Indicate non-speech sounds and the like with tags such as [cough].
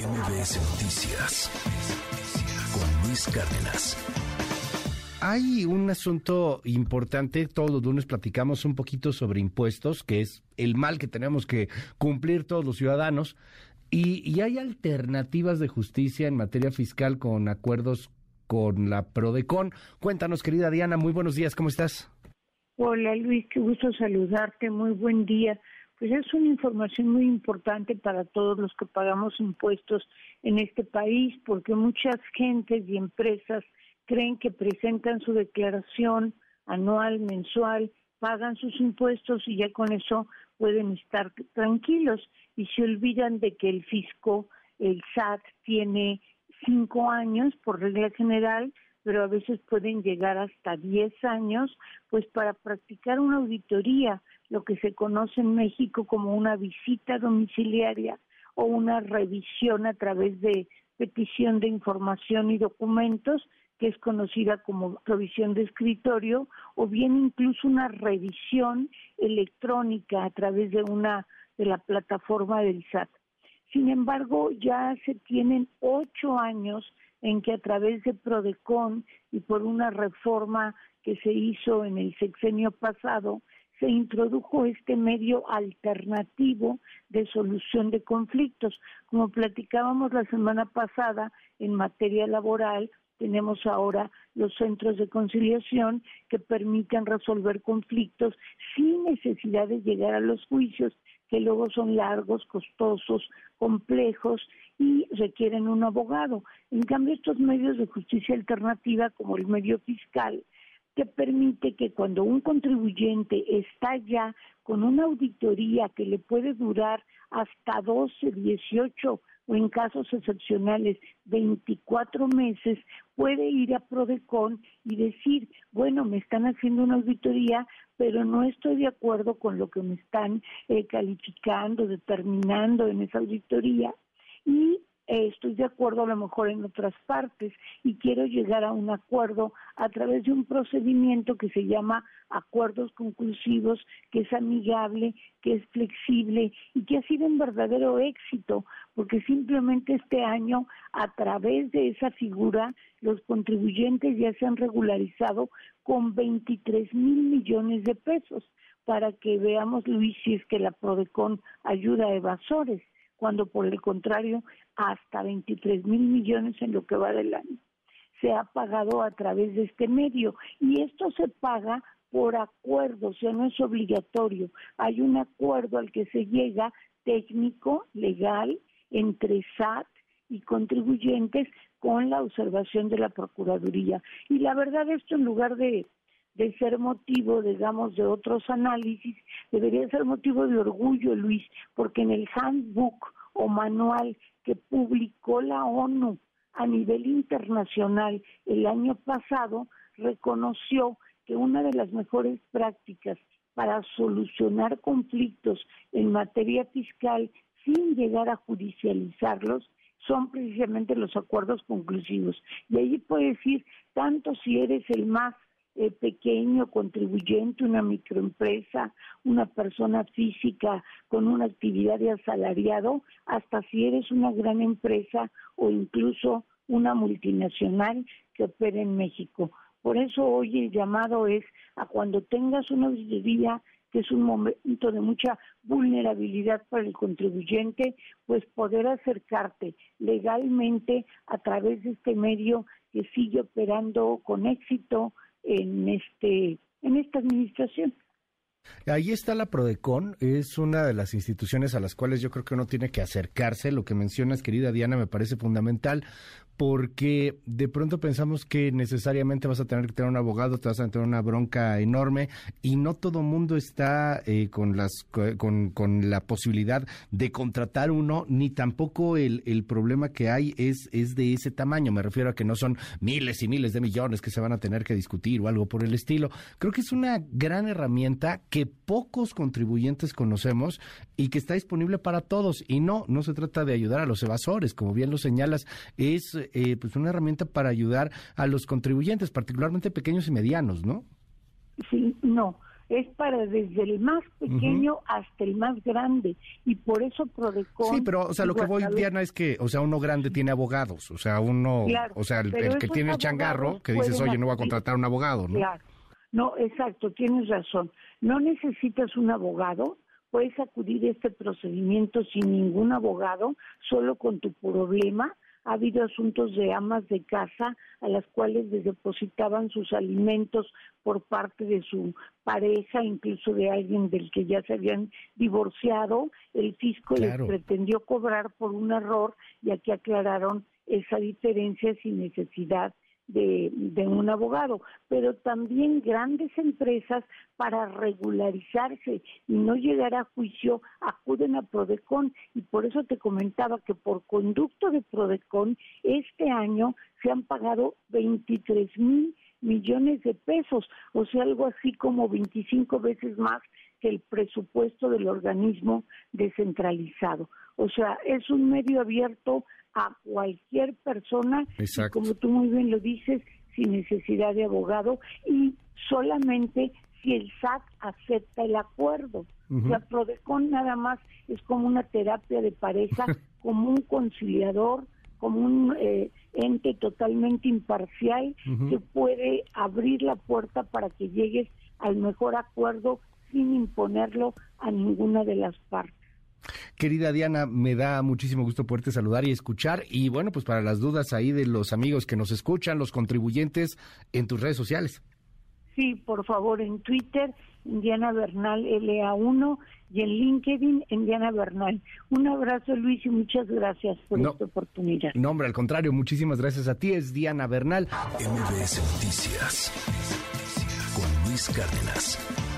MBS Noticias con Luis Cárdenas. Hay un asunto importante, todos los lunes platicamos un poquito sobre impuestos, que es el mal que tenemos que cumplir todos los ciudadanos, y, y hay alternativas de justicia en materia fiscal con acuerdos con la Prodecon. Cuéntanos, querida Diana, muy buenos días, ¿cómo estás? Hola Luis, qué gusto saludarte, muy buen día. Pues es una información muy importante para todos los que pagamos impuestos en este país, porque muchas gentes y empresas creen que presentan su declaración anual, mensual, pagan sus impuestos y ya con eso pueden estar tranquilos y se olvidan de que el fisco, el SAT, tiene cinco años por regla general pero a veces pueden llegar hasta 10 años, pues para practicar una auditoría, lo que se conoce en México como una visita domiciliaria o una revisión a través de petición de información y documentos, que es conocida como revisión de escritorio, o bien incluso una revisión electrónica a través de una de la plataforma del SAT. Sin embargo, ya se tienen ocho años en que a través de Prodecon y por una reforma que se hizo en el sexenio pasado, se introdujo este medio alternativo de solución de conflictos. Como platicábamos la semana pasada en materia laboral, tenemos ahora los centros de conciliación que permiten resolver conflictos sin necesidad de llegar a los juicios que luego son largos, costosos, complejos y requieren un abogado. En cambio, estos medios de justicia alternativa, como el medio fiscal, que permite que cuando un contribuyente está ya con una auditoría que le puede durar hasta 12, 18 o en casos excepcionales 24 meses, puede ir a Prodecon y decir, bueno, me están haciendo una auditoría, pero no estoy de acuerdo con lo que me están eh, calificando, determinando en esa auditoría. Y eh, estoy de acuerdo a lo mejor en otras partes y quiero llegar a un acuerdo a través de un procedimiento que se llama acuerdos conclusivos, que es amigable, que es flexible y que ha sido un verdadero éxito, porque simplemente este año a través de esa figura los contribuyentes ya se han regularizado con 23 mil millones de pesos para que veamos, Luis, si es que la Prodecon ayuda a evasores cuando por el contrario hasta 23 mil millones en lo que va del año se ha pagado a través de este medio y esto se paga por acuerdo, o sea, no es obligatorio. Hay un acuerdo al que se llega técnico, legal, entre SAT y contribuyentes con la observación de la Procuraduría. Y la verdad esto en lugar de, de ser motivo, digamos, de otros análisis, debería ser motivo de orgullo, Luis, porque en el handbook o manual que publicó la ONU a nivel internacional el año pasado, reconoció que una de las mejores prácticas para solucionar conflictos en materia fiscal sin llegar a judicializarlos son precisamente los acuerdos conclusivos. Y ahí puede decir, tanto si eres el más eh, pequeño contribuyente, una microempresa, una persona física con una actividad de asalariado, hasta si eres una gran empresa o incluso una multinacional que opera en México. Por eso hoy el llamado es a cuando tengas una auditoría que es un momento de mucha vulnerabilidad para el contribuyente, pues poder acercarte legalmente a través de este medio que sigue operando con éxito en este en esta administración. Ahí está la Prodecon, es una de las instituciones a las cuales yo creo que uno tiene que acercarse. Lo que mencionas, querida Diana, me parece fundamental porque de pronto pensamos que necesariamente vas a tener que tener un abogado, te vas a tener una bronca enorme y no todo mundo está eh, con las con, con, la posibilidad de contratar uno, ni tampoco el, el problema que hay es, es de ese tamaño. Me refiero a que no son miles y miles de millones que se van a tener que discutir o algo por el estilo. Creo que es una gran herramienta que pocos contribuyentes conocemos y que está disponible para todos. Y no, no se trata de ayudar a los evasores, como bien lo señalas, es eh, pues una herramienta para ayudar a los contribuyentes, particularmente pequeños y medianos, ¿no? Sí, no. es para desde el más pequeño hasta el más grande y por eso Prodecon Sí, pero o sea, lo que voy Diana es que, o sea, uno grande tiene abogados, o sea, uno, o sea, el, que tiene el changarro que dices, "Oye, no voy a contratar a un abogado", ¿no? Claro. No, exacto, tienes razón. No necesitas un abogado, puedes acudir a este procedimiento sin ningún abogado, solo con tu problema ha habido asuntos de amas de casa a las cuales les depositaban sus alimentos por parte de su pareja, incluso de alguien del que ya se habían divorciado. El fisco les pretendió cobrar por un error y aquí aclararon esa diferencia sin necesidad de, un abogado, pero también grandes empresas para regularizarse y no llegar a juicio acuden a Prodecon. Y por eso te comentaba que por conducto de Prodecon este año se han pagado 23 mil millones de pesos, o sea, algo así como 25 veces más que el presupuesto del organismo descentralizado. O sea, es un medio abierto a cualquier persona, como tú muy bien lo dices, sin necesidad de abogado y solamente si el SAT acepta el acuerdo. La Prodecon nada más es como una terapia de pareja, [laughs] como un conciliador, como un eh, ente totalmente imparcial que puede abrir la puerta para que llegues al mejor acuerdo sin imponerlo a ninguna de las partes. Querida Diana, me da muchísimo gusto poderte saludar y escuchar. Y bueno, pues para las dudas ahí de los amigos que nos escuchan, los contribuyentes, en tus redes sociales. Sí, por favor, en Twitter, Diana Bernal LA1 y en LinkedIn, en Diana Bernal. Un abrazo, Luis, y muchas gracias por esta oportunidad. No, hombre, al contrario, muchísimas gracias a ti. Es Diana Bernal. MBS Noticias con Luis Cárdenas.